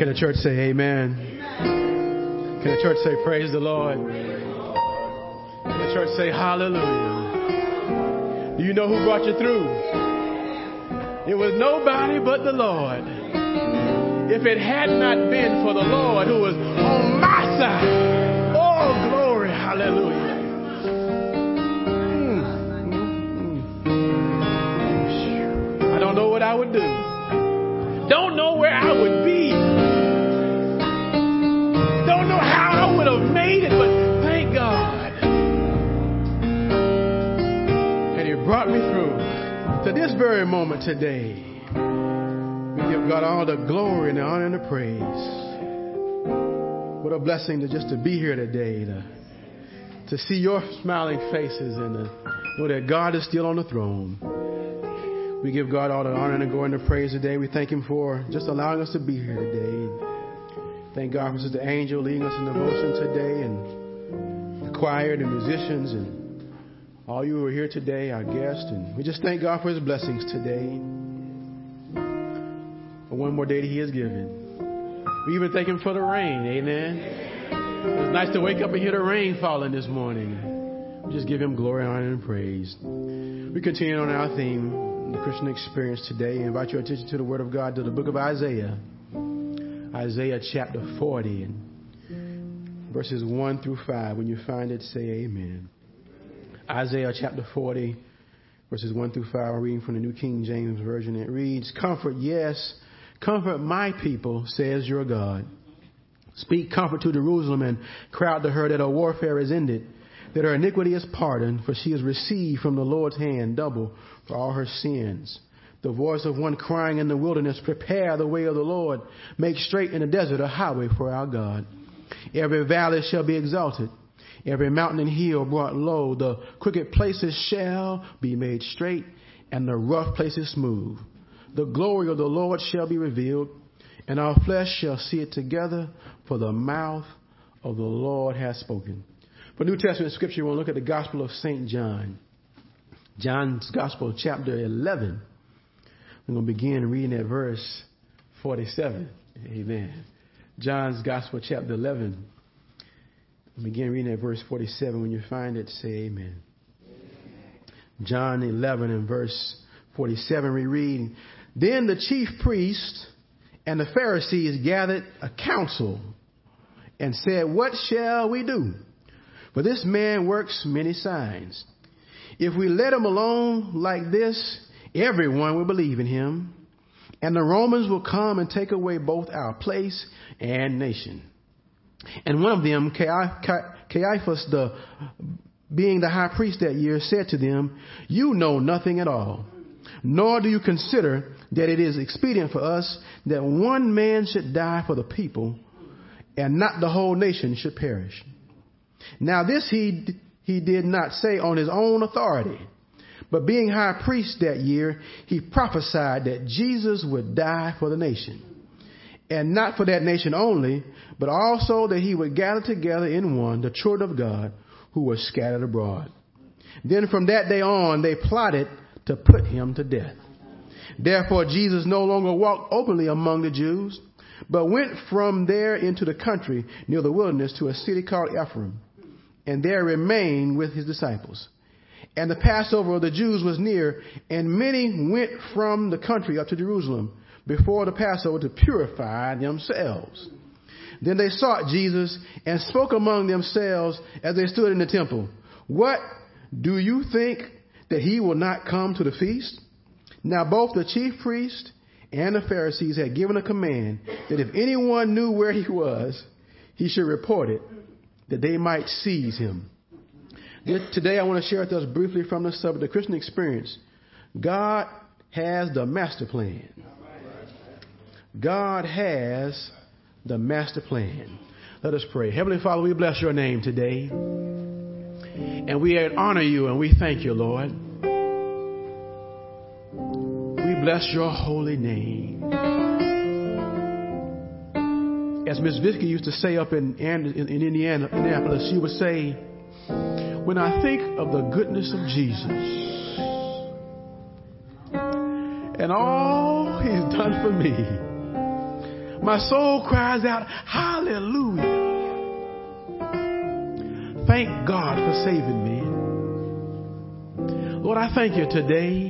Can the church say amen? Can the church say praise the Lord? Can the church say hallelujah? Do you know who brought you through? It was nobody but the Lord. If it had not been for the Lord who was on my side, oh glory, hallelujah. Mm, mm, mm. I don't know what I would do. Don't know to this very moment today. We give God all the glory and the honor and the praise. What a blessing to just to be here today, to, to see your smiling faces and to know that God is still on the throne. We give God all the honor and the glory and the praise today. We thank Him for just allowing us to be here today. Thank God for Sister Angel leading us in devotion today and the choir, the musicians, and all you who are here today, our guests. And we just thank God for His blessings today. For one more day that He has given. We even thank Him for the rain. Amen. It was nice to wake up and hear the rain falling this morning. We just give Him glory, honor, and praise. We continue on our theme, the Christian experience today. I invite your attention to the Word of God, to the book of Isaiah. Isaiah chapter 40, and verses 1 through 5. When you find it, say amen. Isaiah chapter 40, verses 1 through 5. I'm reading from the New King James Version. It reads, Comfort, yes, comfort my people, says your God. Speak comfort to Jerusalem and cry to her that her warfare is ended, that her iniquity is pardoned, for she has received from the Lord's hand double for all her sins the voice of one crying in the wilderness, prepare the way of the Lord, make straight in the desert a highway for our God. Every valley shall be exalted, every mountain and hill brought low. The crooked places shall be made straight, and the rough places smooth. The glory of the Lord shall be revealed, and our flesh shall see it together, for the mouth of the Lord has spoken. For New Testament scripture, we'll look at the Gospel of St. John. John's Gospel, chapter 11. I'm going to begin reading at verse 47. Amen. John's Gospel, chapter 11. Begin reading at verse 47. When you find it, say amen. John 11 and verse 47, we read, Then the chief priests and the Pharisees gathered a council and said, What shall we do? For this man works many signs. If we let him alone like this, everyone will believe in him, and the Romans will come and take away both our place and nation. And one of them, Caiaphas, the, being the high priest that year, said to them, You know nothing at all, nor do you consider that it is expedient for us that one man should die for the people, and not the whole nation should perish. Now this he, he did not say on his own authority but being high priest that year, he prophesied that Jesus would die for the nation. And not for that nation only, but also that he would gather together in one the children of God who were scattered abroad. Then from that day on, they plotted to put him to death. Therefore, Jesus no longer walked openly among the Jews, but went from there into the country near the wilderness to a city called Ephraim, and there remained with his disciples. And the Passover of the Jews was near, and many went from the country up to Jerusalem before the Passover to purify themselves. Then they sought Jesus and spoke among themselves as they stood in the temple. What do you think that he will not come to the feast? Now both the chief priest and the Pharisees had given a command that if anyone knew where he was, he should report it, that they might seize him. Today, I want to share with us briefly from the subject, of the Christian experience. God has the master plan. God has the master plan. Let us pray. Heavenly Father, we bless your name today. And we honor you and we thank you, Lord. We bless your holy name. As Miss Vicky used to say up in, in Indiana, Indianapolis, she would say, when I think of the goodness of Jesus and all he's done for me, My soul cries out, Hallelujah. Thank God for saving me. Lord, I thank you today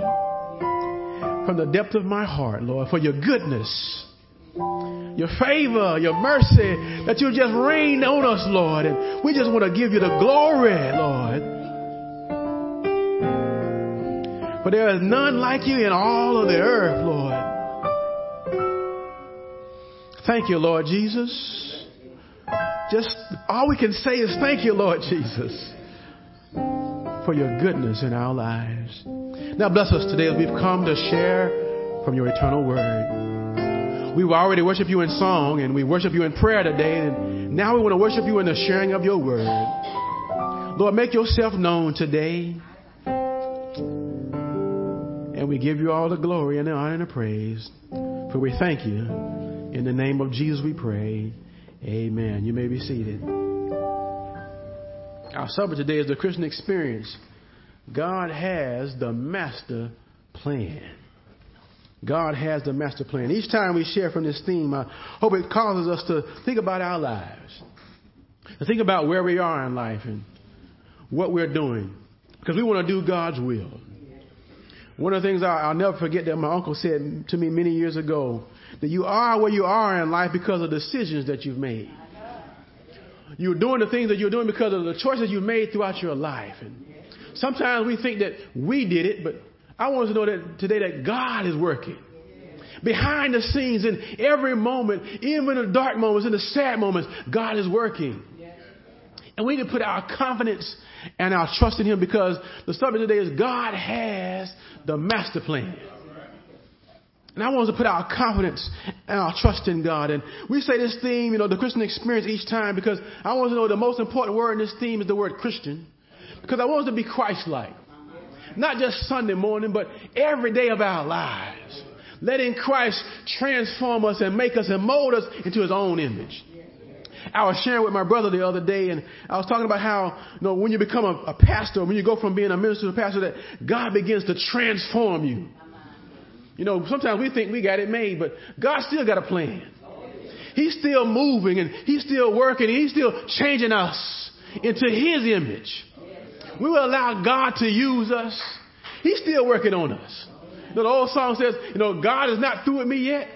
from the depth of my heart, Lord, for your goodness, your favor, your mercy, that you just rain on us, Lord. And we just want to give you the glory, Lord. For there is none like you in all of the earth, Lord. Thank you, Lord Jesus. Just all we can say is thank you, Lord Jesus, for your goodness in our lives. Now bless us today as we've come to share from your eternal word. We've already worshiped you in song and we worship you in prayer today, and now we want to worship you in the sharing of your word. Lord, make yourself known today. And we give you all the glory and the honor and the praise. For we thank you. In the name of Jesus we pray. Amen. You may be seated. Our subject today is the Christian experience. God has the master plan. God has the master plan. Each time we share from this theme, I hope it causes us to think about our lives, to think about where we are in life and what we're doing, because we want to do God's will. One of the things I'll never forget that my uncle said to me many years ago that you are where you are in life because of decisions that you've made. You're doing the things that you're doing because of the choices you've made throughout your life. And sometimes we think that we did it, but I want to know that today that God is working. Behind the scenes in every moment, even in the dark moments, in the sad moments, God is working. And we need to put our confidence and our trust in Him because the subject today is God has the master plan. And I want us to put our confidence and our trust in God. And we say this theme, you know, the Christian experience each time because I want us to know the most important word in this theme is the word Christian. Because I want us to be Christ like. Not just Sunday morning, but every day of our lives. Letting Christ transform us and make us and mold us into His own image. I was sharing with my brother the other day, and I was talking about how, you know, when you become a, a pastor, when you go from being a minister to a pastor, that God begins to transform you. You know, sometimes we think we got it made, but God still got a plan. He's still moving, and He's still working, and He's still changing us into His image. We will allow God to use us. He's still working on us. You know, the old song says, you know, God is not through with me yet.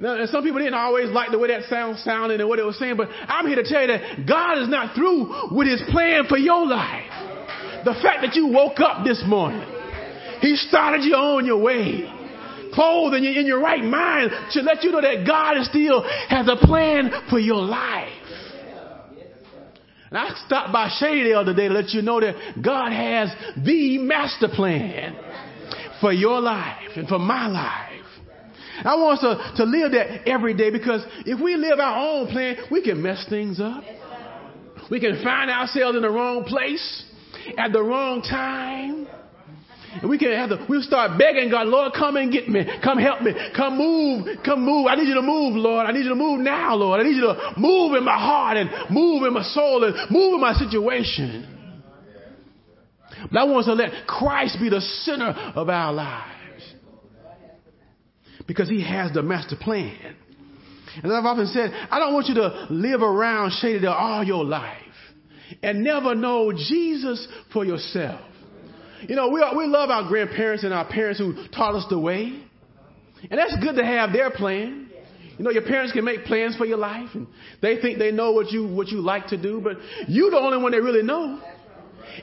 Now, and some people didn't always like the way that sound sounded and what it was saying, but I'm here to tell you that God is not through with His plan for your life. The fact that you woke up this morning, He started you on your way, clothed and you're in your right mind to let you know that God still has a plan for your life. And I stopped by Shady the other day to let you know that God has the master plan for your life and for my life. I want us to, to live that every day because if we live our own plan, we can mess things up. We can find ourselves in the wrong place at the wrong time. And we can have the, we'll start begging God, Lord, come and get me. Come help me. Come move. Come move. I need you to move, Lord. I need you to move now, Lord. I need you to move in my heart and move in my soul and move in my situation. But I want us to let Christ be the center of our lives because he has the master plan. And I've often said, I don't want you to live around shaded all your life and never know Jesus for yourself. You know, we, are, we love our grandparents and our parents who taught us the way. And that's good to have their plan. You know, your parents can make plans for your life and they think they know what you, what you like to do, but you're the only one that really know.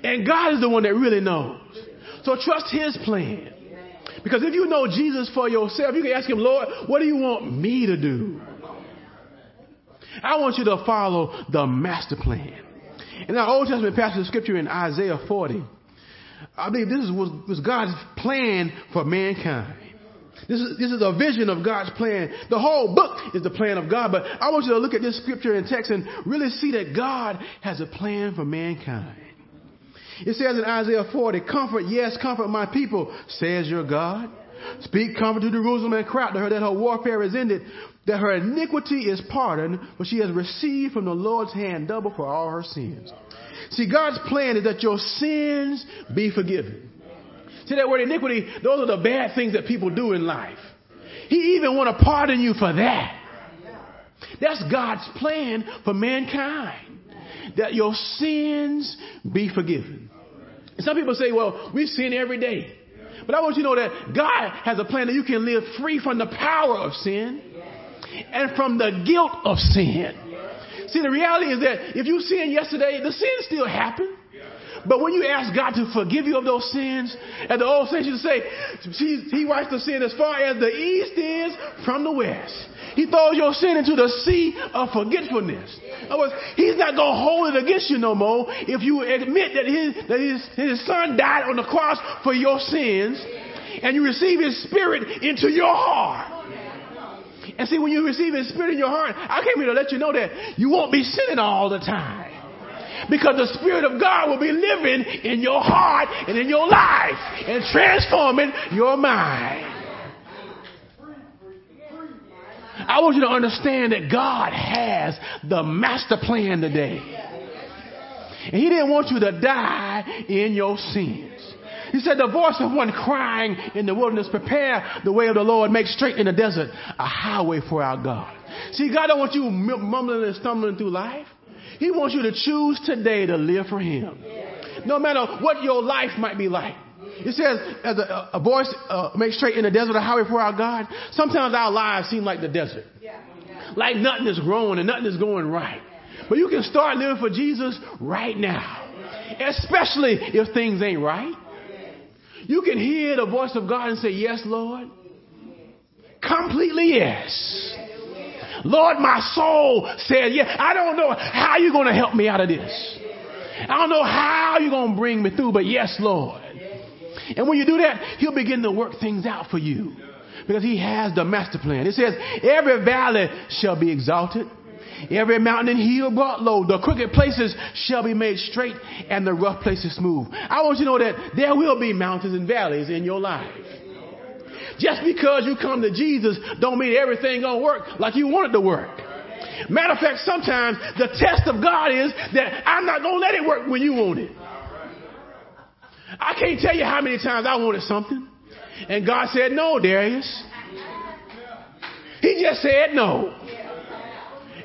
And God is the one that really knows. So trust His plan. Because if you know Jesus for yourself, you can ask him, Lord, what do you want me to do? I want you to follow the master plan. In our Old Testament passage of scripture in Isaiah 40, I believe this was, was God's plan for mankind. This is, this is a vision of God's plan. The whole book is the plan of God, but I want you to look at this scripture and text and really see that God has a plan for mankind. It says in Isaiah 40, comfort, yes, comfort my people, says your God. Speak comfort to Jerusalem and cry to her that her warfare is ended, that her iniquity is pardoned, for she has received from the Lord's hand double for all her sins. See, God's plan is that your sins be forgiven. See that word iniquity, those are the bad things that people do in life. He even want to pardon you for that. That's God's plan for mankind. That your sins be forgiven. And some people say, well, we sin every day. But I want you to know that God has a plan that you can live free from the power of sin and from the guilt of sin. See, the reality is that if you sinned yesterday, the sin still happened. But when you ask God to forgive you of those sins, and the old saints used to say, He wipes the sin as far as the east is from the west. He throws your sin into the sea of forgetfulness. In other words, He's not going to hold it against you no more if you admit that His, that his, his Son died on the cross for your sins and you receive His Spirit into your heart. And see, when you receive His Spirit in your heart, I came here to let you know that you won't be sinning all the time. Because the Spirit of God will be living in your heart and in your life and transforming your mind. I want you to understand that God has the master plan today. And He didn't want you to die in your sins. He said, The voice of one crying in the wilderness, prepare the way of the Lord, make straight in the desert a highway for our God. See, God don't want you mumbling and stumbling through life. He wants you to choose today to live for Him. No matter what your life might be like. It says, as a, a voice uh, makes straight in the desert a highway for our God. Sometimes our lives seem like the desert. Like nothing is growing and nothing is going right. But you can start living for Jesus right now. Especially if things ain't right. You can hear the voice of God and say, Yes, Lord. Completely yes. Lord, my soul said, Yeah, I don't know how you're going to help me out of this. I don't know how you're going to bring me through, but yes, Lord. And when you do that, He'll begin to work things out for you because He has the master plan. It says, Every valley shall be exalted. Every mountain and hill brought low. The crooked places shall be made straight and the rough places smooth. I want you to know that there will be mountains and valleys in your life. Just because you come to Jesus don't mean everything gonna work like you want it to work. Matter of fact, sometimes the test of God is that I'm not gonna let it work when you want it. I can't tell you how many times I wanted something. And God said, no, Darius. He just said no.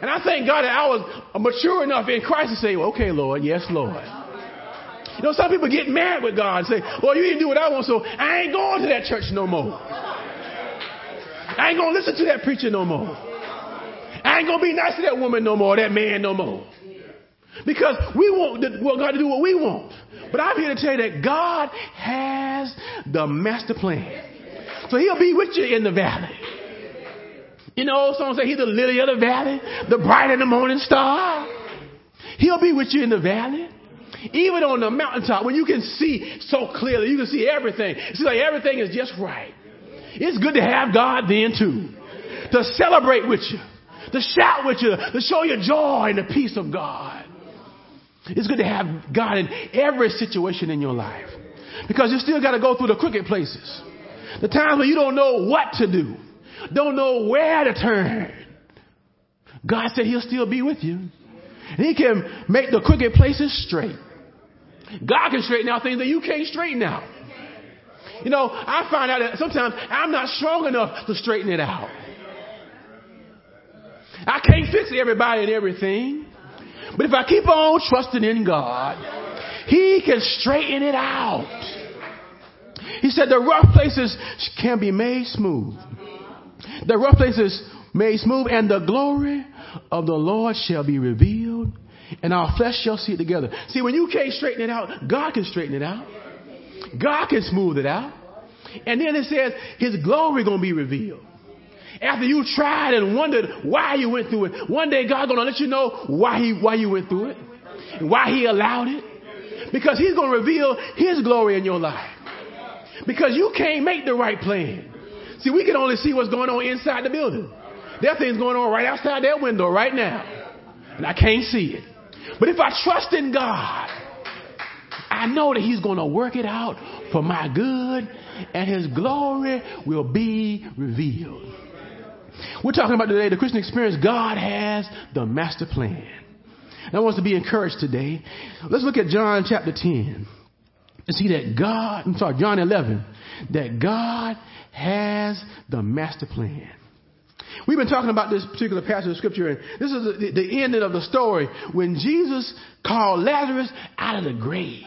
And I thank God that I was mature enough in Christ to say, well, okay, Lord, yes, Lord. You know, some people get mad with God and say, well, you didn't do what I want, so I ain't going to that church no more. I ain't going to listen to that preacher no more. I ain't going to be nice to that woman no more, that man no more. Because we want well, God to do what we want. But I'm here to tell you that God has the master plan. So he'll be with you in the valley. You know, someone say he's the lily of the valley, the bright in the morning star. He'll be with you in the valley. Even on the mountaintop, when you can see so clearly, you can see everything. It's like everything is just right. It's good to have God then too. To celebrate with you. To shout with you. To show your joy and the peace of God. It's good to have God in every situation in your life. Because you still got to go through the crooked places. The times when you don't know what to do. Don't know where to turn. God said he'll still be with you. He can make the crooked places straight. God can straighten out things that you can't straighten out. You know, I find out that sometimes I'm not strong enough to straighten it out. I can't fix everybody and everything. But if I keep on trusting in God, He can straighten it out. He said the rough places can be made smooth. The rough places made smooth, and the glory of the Lord shall be revealed, and our flesh shall see it together. See, when you can't straighten it out, God can straighten it out. God can smooth it out. And then it says his glory gonna be revealed. After you tried and wondered why you went through it, one day God's gonna let you know why he why you went through it, and why he allowed it. Because he's gonna reveal his glory in your life. Because you can't make the right plan. See, we can only see what's going on inside the building. There are things going on right outside that window right now. And I can't see it. But if I trust in God, I know that He's going to work it out for my good and His glory will be revealed. We're talking about today the Christian experience. God has the master plan. And I want us to be encouraged today. Let's look at John chapter 10 and see that God, I'm sorry, John 11, that God has the master plan. We've been talking about this particular passage of scripture, and this is the, the ending of the story when Jesus called Lazarus out of the grave.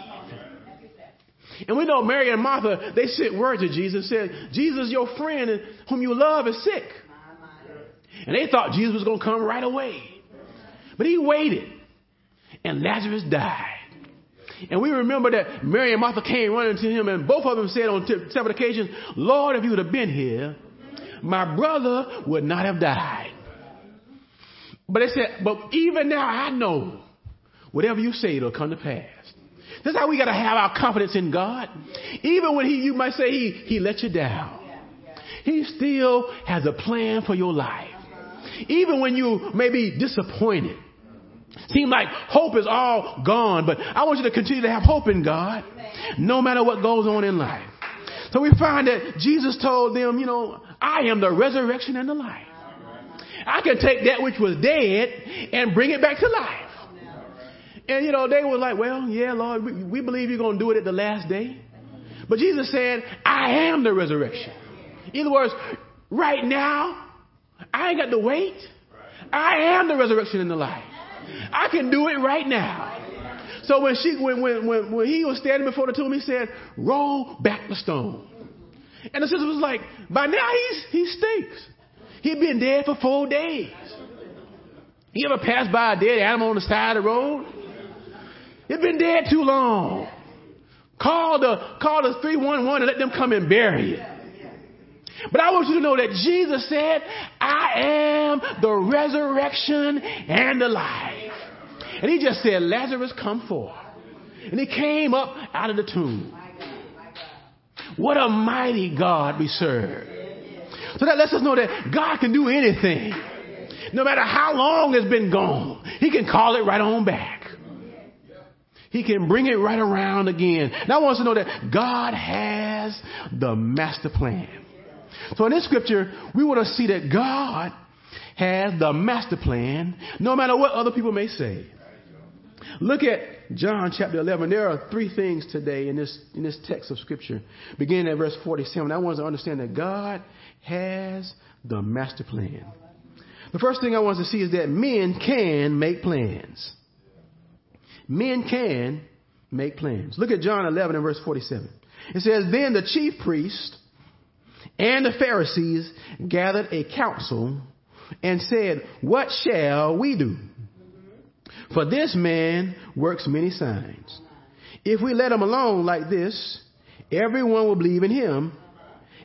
And we know Mary and Martha, they sent word to Jesus, said, Jesus, your friend whom you love is sick. And they thought Jesus was going to come right away. But he waited, and Lazarus died. And we remember that Mary and Martha came running to him, and both of them said on several occasions, Lord, if you would have been here, my brother would not have died. But they said, but even now I know whatever you say, it'll come to pass. That's how we got to have our confidence in God. Even when he, you might say he, he let you down. He still has a plan for your life. Even when you may be disappointed. Seem like hope is all gone, but I want you to continue to have hope in God, no matter what goes on in life. So we find that Jesus told them, you know, I am the resurrection and the life. I can take that which was dead and bring it back to life. And you know, they were like, well, yeah, Lord, we, believe you're going to do it at the last day. But Jesus said, I am the resurrection. In other words, right now, I ain't got to wait. I am the resurrection and the life. I can do it right now. So when she, when, when, when, when he was standing before the tomb, he said, roll back the stone. And the sister was like, by now he's, he stinks. He'd been dead for four days. You ever pass by a dead animal on the side of the road? It's been dead too long. Call the, call the 311 and let them come and bury it. But I want you to know that Jesus said, I am the resurrection and the life. And he just said, Lazarus, come forth. And he came up out of the tomb. What a mighty God we serve. So that lets us know that God can do anything. No matter how long it's been gone, he can call it right on back. He can bring it right around again. Now I want us to know that God has the master plan. So in this scripture, we want to see that God has the master plan, no matter what other people may say. Look at John chapter 11. There are three things today in this, in this text of scripture, beginning at verse 47. I want us to understand that God has the master plan. The first thing I want us to see is that men can make plans. Men can make plans. Look at John 11 and verse 47. It says, Then the chief priest and the Pharisees gathered a council and said, What shall we do? For this man works many signs. If we let him alone like this, everyone will believe in him,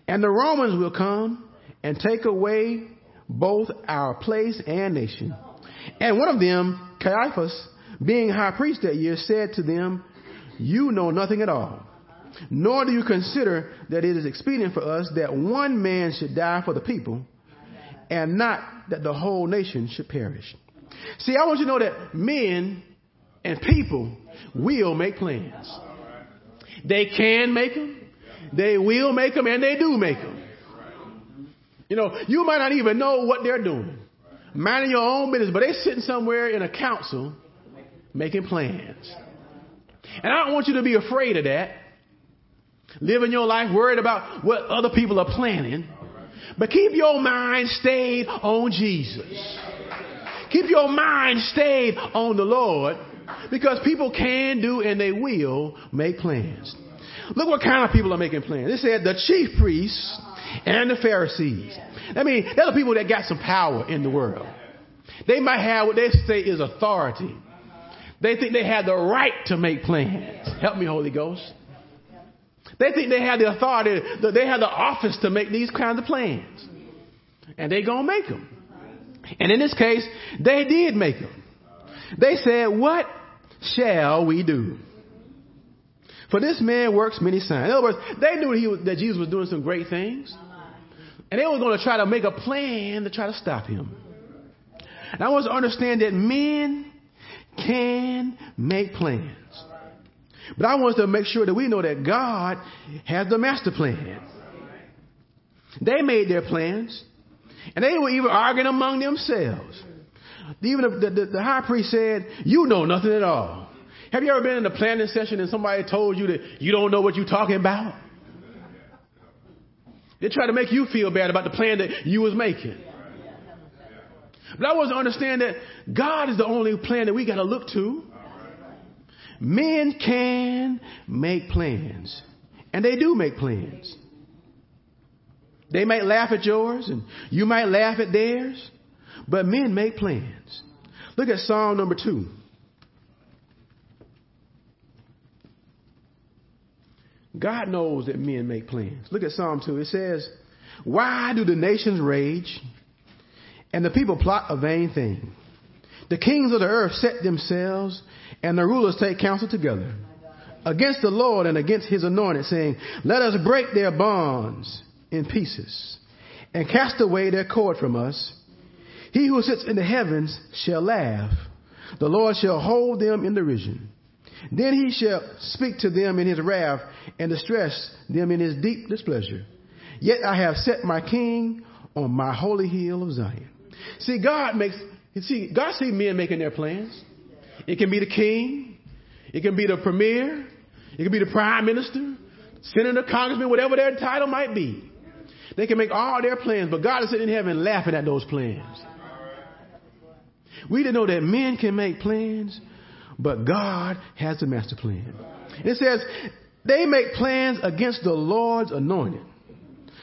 and the Romans will come and take away both our place and nation. And one of them, Caiaphas, being high priest that year, said to them, You know nothing at all, nor do you consider that it is expedient for us that one man should die for the people, and not that the whole nation should perish. See, I want you to know that men and people will make plans. They can make them, they will make them, and they do make them. You know, you might not even know what they're doing, minding your own business, but they're sitting somewhere in a council making plans. And I don't want you to be afraid of that. Living your life worried about what other people are planning. But keep your mind stayed on Jesus. Keep your mind stayed on the Lord because people can do and they will make plans. Look what kind of people are making plans. They said the chief priests and the Pharisees. I mean, they're the people that got some power in the world. They might have what they say is authority. They think they have the right to make plans. Help me, Holy Ghost. They think they have the authority, they have the office to make these kinds of plans. And they're gonna make them. And in this case, they did make them. They said, what shall we do? For this man works many signs. In other words, they knew he was, that Jesus was doing some great things. And they were going to try to make a plan to try to stop him. And I want to understand that men can make plans. But I want us to make sure that we know that God has the master plan. They made their plans, and they were even arguing among themselves. Even the, the, the high priest said, You know nothing at all. Have you ever been in a planning session and somebody told you that you don't know what you're talking about? They try to make you feel bad about the plan that you was making. But I want us to understand that God is the only plan that we got to look to. Men can make plans, and they do make plans. They might laugh at yours, and you might laugh at theirs, but men make plans. Look at Psalm number two. God knows that men make plans. Look at Psalm 2. It says, Why do the nations rage and the people plot a vain thing? The kings of the earth set themselves and the rulers take counsel together against the Lord and against his anointed, saying, Let us break their bonds in pieces and cast away their cord from us. He who sits in the heavens shall laugh. The Lord shall hold them in derision. Then he shall speak to them in his wrath and distress them in his deep displeasure. Yet I have set my king on my holy hill of Zion. See, God makes, see, God sees men making their plans. It can be the king. It can be the premier. It can be the prime minister, senator, congressman, whatever their title might be. They can make all their plans, but God is sitting in heaven laughing at those plans. We didn't know that men can make plans, but God has a master plan. It says they make plans against the Lord's anointed,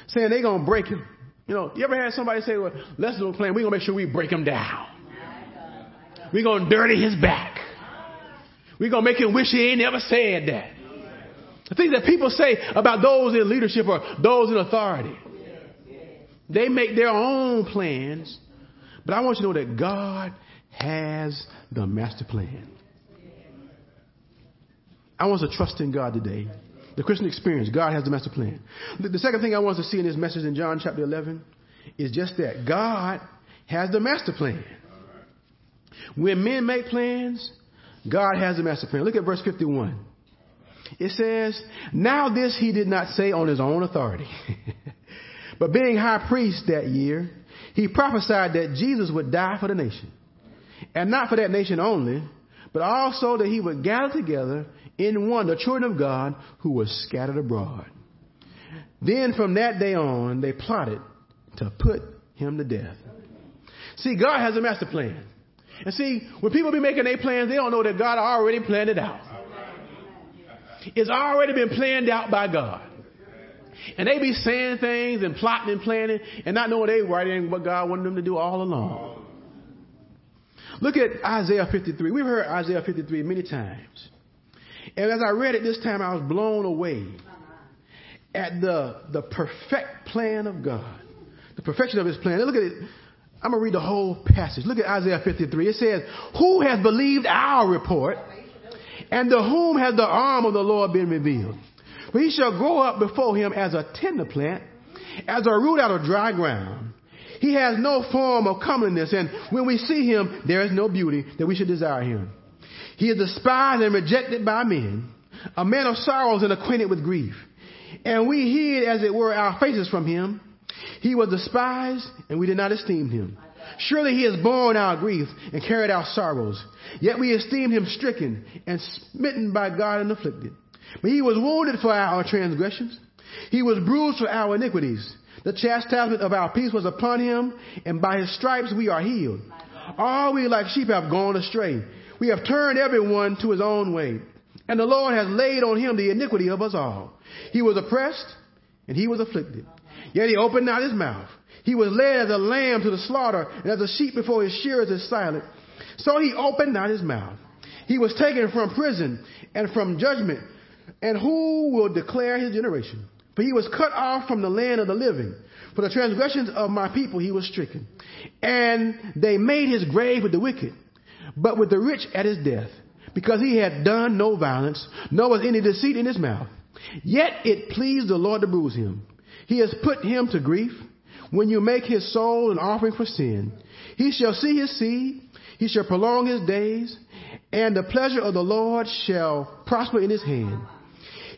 saying they're going to break him. You know, you ever had somebody say, well, let's do a plan. We're going to make sure we break him down. We're going to dirty his back. We're going to make him wish he ain't never said that. The things that people say about those in leadership or those in authority. They make their own plans, but I want you to know that God has the master plan. I want us to trust in God today. The Christian experience, God has the master plan. The, the second thing I want us to see in this message in John chapter 11 is just that God has the master plan. When men make plans, God has a master plan. Look at verse 51. It says, Now this he did not say on his own authority. but being high priest that year, he prophesied that Jesus would die for the nation. And not for that nation only, but also that he would gather together in one the children of God who were scattered abroad. Then from that day on, they plotted to put him to death. See, God has a master plan. And see, when people be making their plans, they don't know that God already planned it out. It's already been planned out by God. And they be saying things and plotting and planning and not knowing they writing what God wanted them to do all along. Look at Isaiah 53. We've heard Isaiah 53 many times. And as I read it this time, I was blown away at the, the perfect plan of God, the perfection of his plan. look at it. I'm going to read the whole passage. Look at Isaiah 53. It says, Who has believed our report? And to whom has the arm of the Lord been revealed? For he shall grow up before him as a tender plant, as a root out of dry ground. He has no form of comeliness, and when we see him, there is no beauty that we should desire him. He is despised and rejected by men, a man of sorrows and acquainted with grief. And we hid, as it were, our faces from him. He was despised, and we did not esteem him. Surely he has borne our grief and carried our sorrows. Yet we esteemed him stricken and smitten by God and afflicted. But he was wounded for our transgressions. He was bruised for our iniquities. The chastisement of our peace was upon him, and by his stripes we are healed. All we like sheep have gone astray. We have turned everyone to his own way. And the Lord has laid on him the iniquity of us all. He was oppressed and he was afflicted. Yet he opened not his mouth. He was led as a lamb to the slaughter, and as a sheep before his shearers is silent. So he opened not his mouth. He was taken from prison and from judgment. And who will declare his generation? For he was cut off from the land of the living. For the transgressions of my people he was stricken. And they made his grave with the wicked, but with the rich at his death, because he had done no violence, nor was any deceit in his mouth. Yet it pleased the Lord to bruise him. He has put him to grief. When you make his soul an offering for sin, he shall see his seed, he shall prolong his days, and the pleasure of the Lord shall prosper in his hand.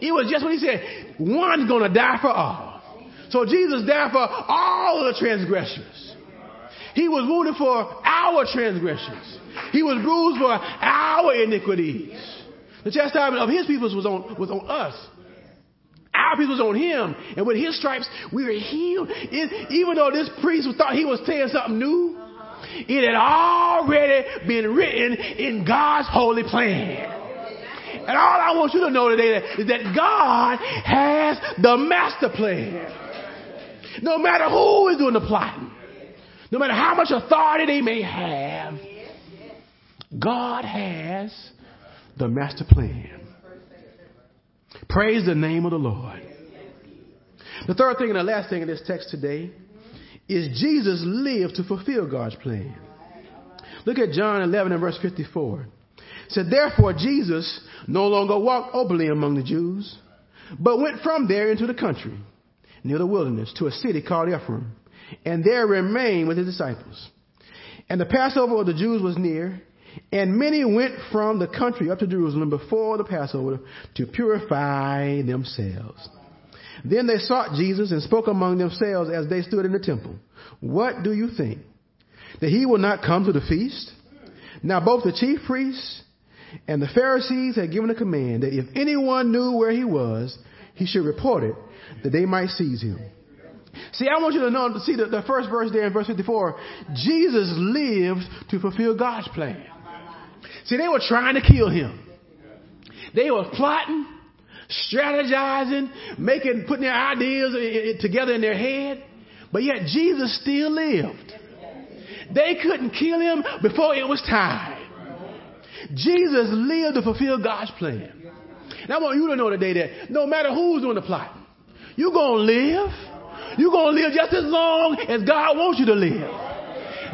It was just when he said, one's gonna die for all. So Jesus died for all the transgressors. He was wounded for our transgressions. He was bruised for our iniquities. The chastisement of his people was on, was on us. Our people was on him. And with his stripes, we were healed. It, even though this priest thought he was saying something new, it had already been written in God's holy plan. And all I want you to know today is that God has the master plan. No matter who is doing the plotting, no matter how much authority they may have, God has the master plan. Praise the name of the Lord. The third thing and the last thing in this text today is Jesus lived to fulfill God's plan. Look at John 11 and verse 54. Said, Therefore Jesus no longer walked openly among the Jews, but went from there into the country, near the wilderness, to a city called Ephraim, and there remained with his disciples. And the Passover of the Jews was near, and many went from the country up to Jerusalem before the Passover to purify themselves. Then they sought Jesus and spoke among themselves as they stood in the temple. What do you think? That he will not come to the feast? Now both the chief priests and the Pharisees had given a command that if anyone knew where he was, he should report it, that they might seize him. See, I want you to know, see the, the first verse there in verse 54. Jesus lived to fulfill God's plan. See, they were trying to kill him. They were plotting, strategizing, making, putting their ideas together in their head. But yet Jesus still lived. They couldn't kill him before it was time. Jesus lived to fulfill God's plan. And I want you to know today that no matter who's doing the plot, you're going to live. You're going to live just as long as God wants you to live.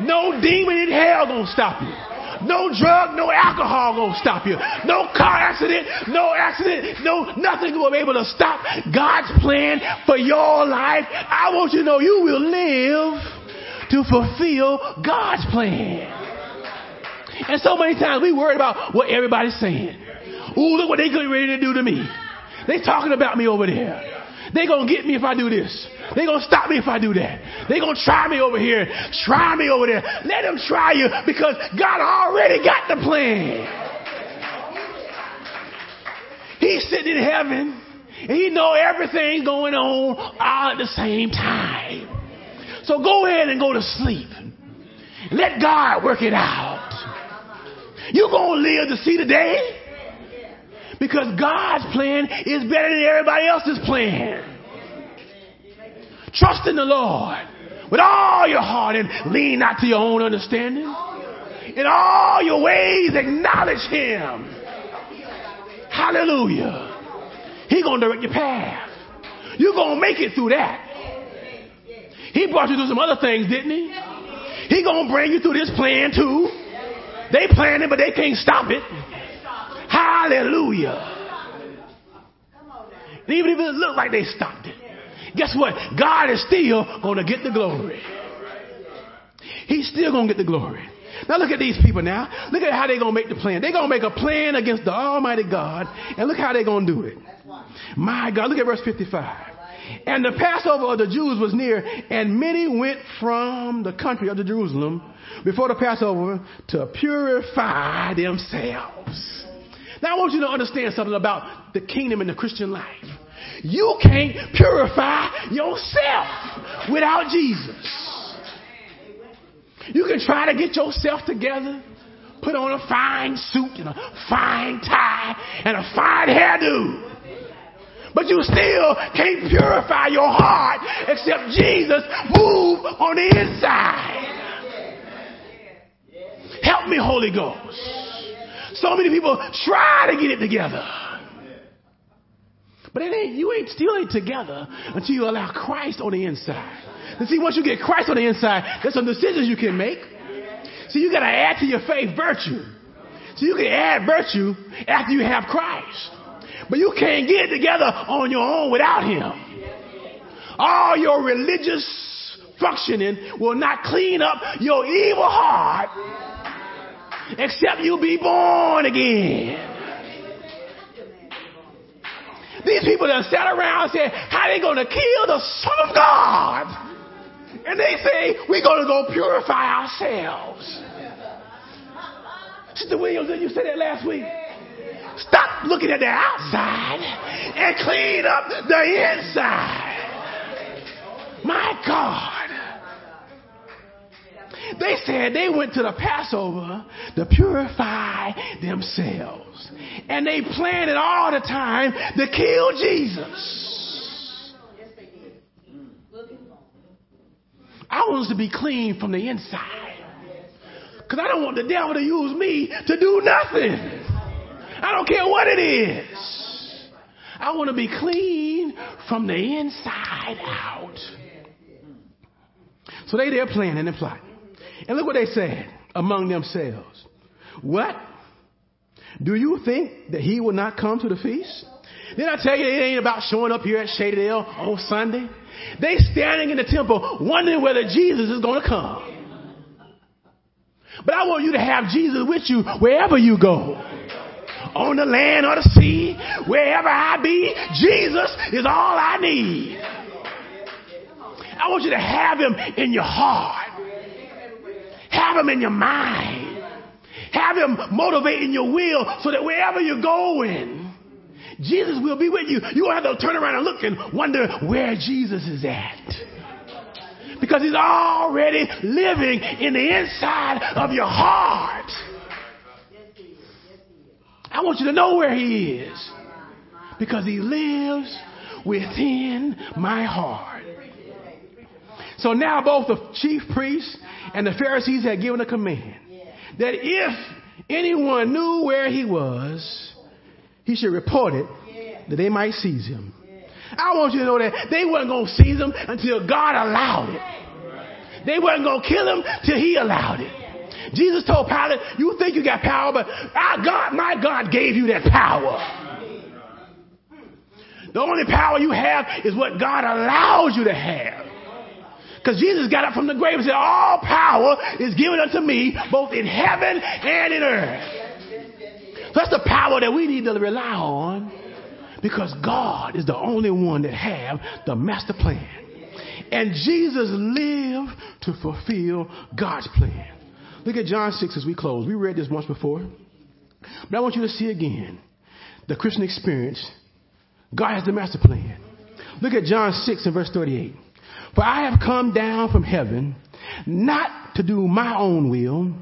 No demon in hell going to stop you. No drug, no alcohol gonna stop you. No car accident, no accident, no nothing will be able to stop God's plan for your life. I want you to know you will live to fulfill God's plan. And so many times we worry about what everybody's saying. Ooh, look what they getting ready to do to me. They talking about me over there. They gonna get me if I do this. They gonna stop me if I do that. They gonna try me over here, try me over there. Let them try you because God already got the plan. He's sitting in heaven and he know everything going on all at the same time. So go ahead and go to sleep. Let God work it out. You're going to live to see the day because God's plan is better than everybody else's plan. Trust in the Lord with all your heart and lean not to your own understanding. In all your ways, acknowledge Him. Hallelujah. He gonna direct your path. You're gonna make it through that. He brought you through some other things, didn't he? He gonna bring you through this plan too. They planned it, but they can't stop it. Hallelujah. And even if it looked like they stopped it, guess what? God is still gonna get the glory. He's still gonna get the glory. Now look at these people now. Look at how they're going to make the plan. They're going to make a plan against the Almighty God. And look how they're going to do it. My God, look at verse 55. And the Passover of the Jews was near, and many went from the country of the Jerusalem before the Passover to purify themselves. Now I want you to understand something about the kingdom and the Christian life. You can't purify yourself without Jesus. You can try to get yourself together, put on a fine suit and a fine tie and a fine hairdo. But you still can't purify your heart except Jesus move on the inside. Help me, Holy Ghost. So many people try to get it together. But it ain't, you ain't still ain't together until you allow Christ on the inside. And see, once you get Christ on the inside, there's some decisions you can make. See, you gotta add to your faith virtue. So you can add virtue after you have Christ. But you can't get together on your own without Him. All your religious functioning will not clean up your evil heart except you be born again. These people that sat around and said, how they gonna kill the Son of God? And they say, we're gonna go purify ourselves. Sister Williams, did you say that last week? Stop looking at the outside and clean up the inside. My God. They said they went to the Passover to purify themselves. And they planned it all the time to kill Jesus. I want us to be clean from the inside. Because I don't want the devil to use me to do nothing. I don't care what it is. I want to be clean from the inside out. So they there planning and plotting. And look what they said among themselves. What? Do you think that he will not come to the feast? Did I tell you it ain't about showing up here at Shadydale on Sunday? They standing in the temple wondering whether Jesus is going to come. But I want you to have Jesus with you wherever you go. On the land or the sea, wherever I be, Jesus is all I need. I want you to have him in your heart. Have him in your mind. Have him motivating your will so that wherever you're going, Jesus will be with you. You won't have to turn around and look and wonder where Jesus is at. Because he's already living in the inside of your heart. I want you to know where he is. Because he lives within my heart. So now both the chief priests and the Pharisees had given a command that if anyone knew where he was, he should report it that they might seize him. I want you to know that they weren't going to seize him until God allowed it. They weren't going to kill him till he allowed it. Jesus told Pilate, you think you got power, but our God, my God gave you that power. The only power you have is what God allows you to have. Because Jesus got up from the grave and said, all power is given unto me, both in heaven and in earth. So that's the power that we need to rely on because God is the only one that have the master plan. And Jesus lived to fulfill God's plan. Look at John 6 as we close. We read this once before. But I want you to see again the Christian experience. God has the master plan. Look at John 6 and verse 38. For I have come down from heaven not to do my own will,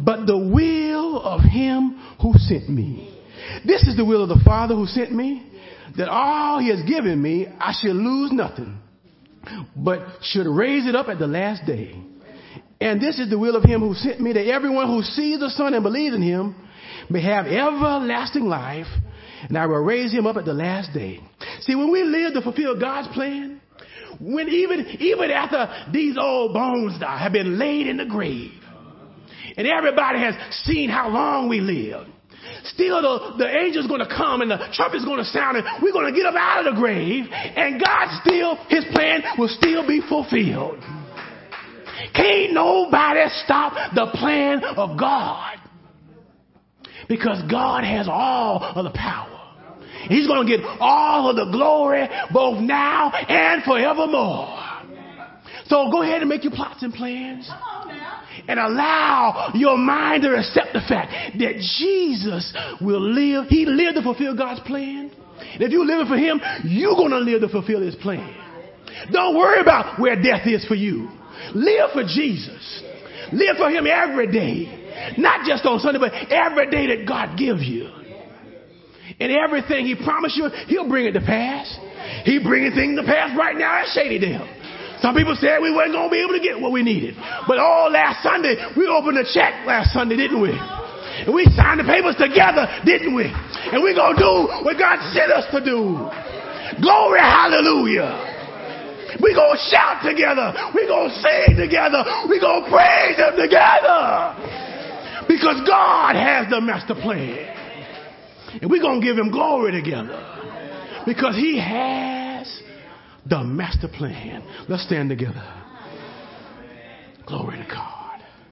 but the will of him who sent me. This is the will of the Father who sent me, that all he has given me, I should lose nothing, but should raise it up at the last day. And this is the will of him who sent me, that everyone who sees the Son and believes in him may have everlasting life, and I will raise him up at the last day. See, when we live to fulfill God's plan, when even, even after these old bones die, have been laid in the grave, and everybody has seen how long we live, still the, the angel's going to come and the trumpet's going to sound and we're going to get up out of the grave and God still, his plan will still be fulfilled. Can't nobody stop the plan of God. Because God has all of the power. He's going to get all of the glory both now and forevermore. So go ahead and make your plots and plans. And allow your mind to accept the fact that Jesus will live. He lived to fulfill God's plan. And if you're living for Him, you're going to live to fulfill His plan. Don't worry about where death is for you. Live for Jesus. Live for Him every day. Not just on Sunday, but every day that God gives you. And everything He promised you, He'll bring it to pass. He bringing things to pass right now at Shadydale. Some people said we weren't going to be able to get what we needed. But all last Sunday, we opened a check last Sunday, didn't we? And we signed the papers together, didn't we? And we're going to do what God sent us to do. Glory, hallelujah. We're going to shout together. We're going to sing together. We're going to praise Him together. Because God has the master plan. And we're going to give Him glory together. Because He has the master plan. Let's stand together. Glory to God.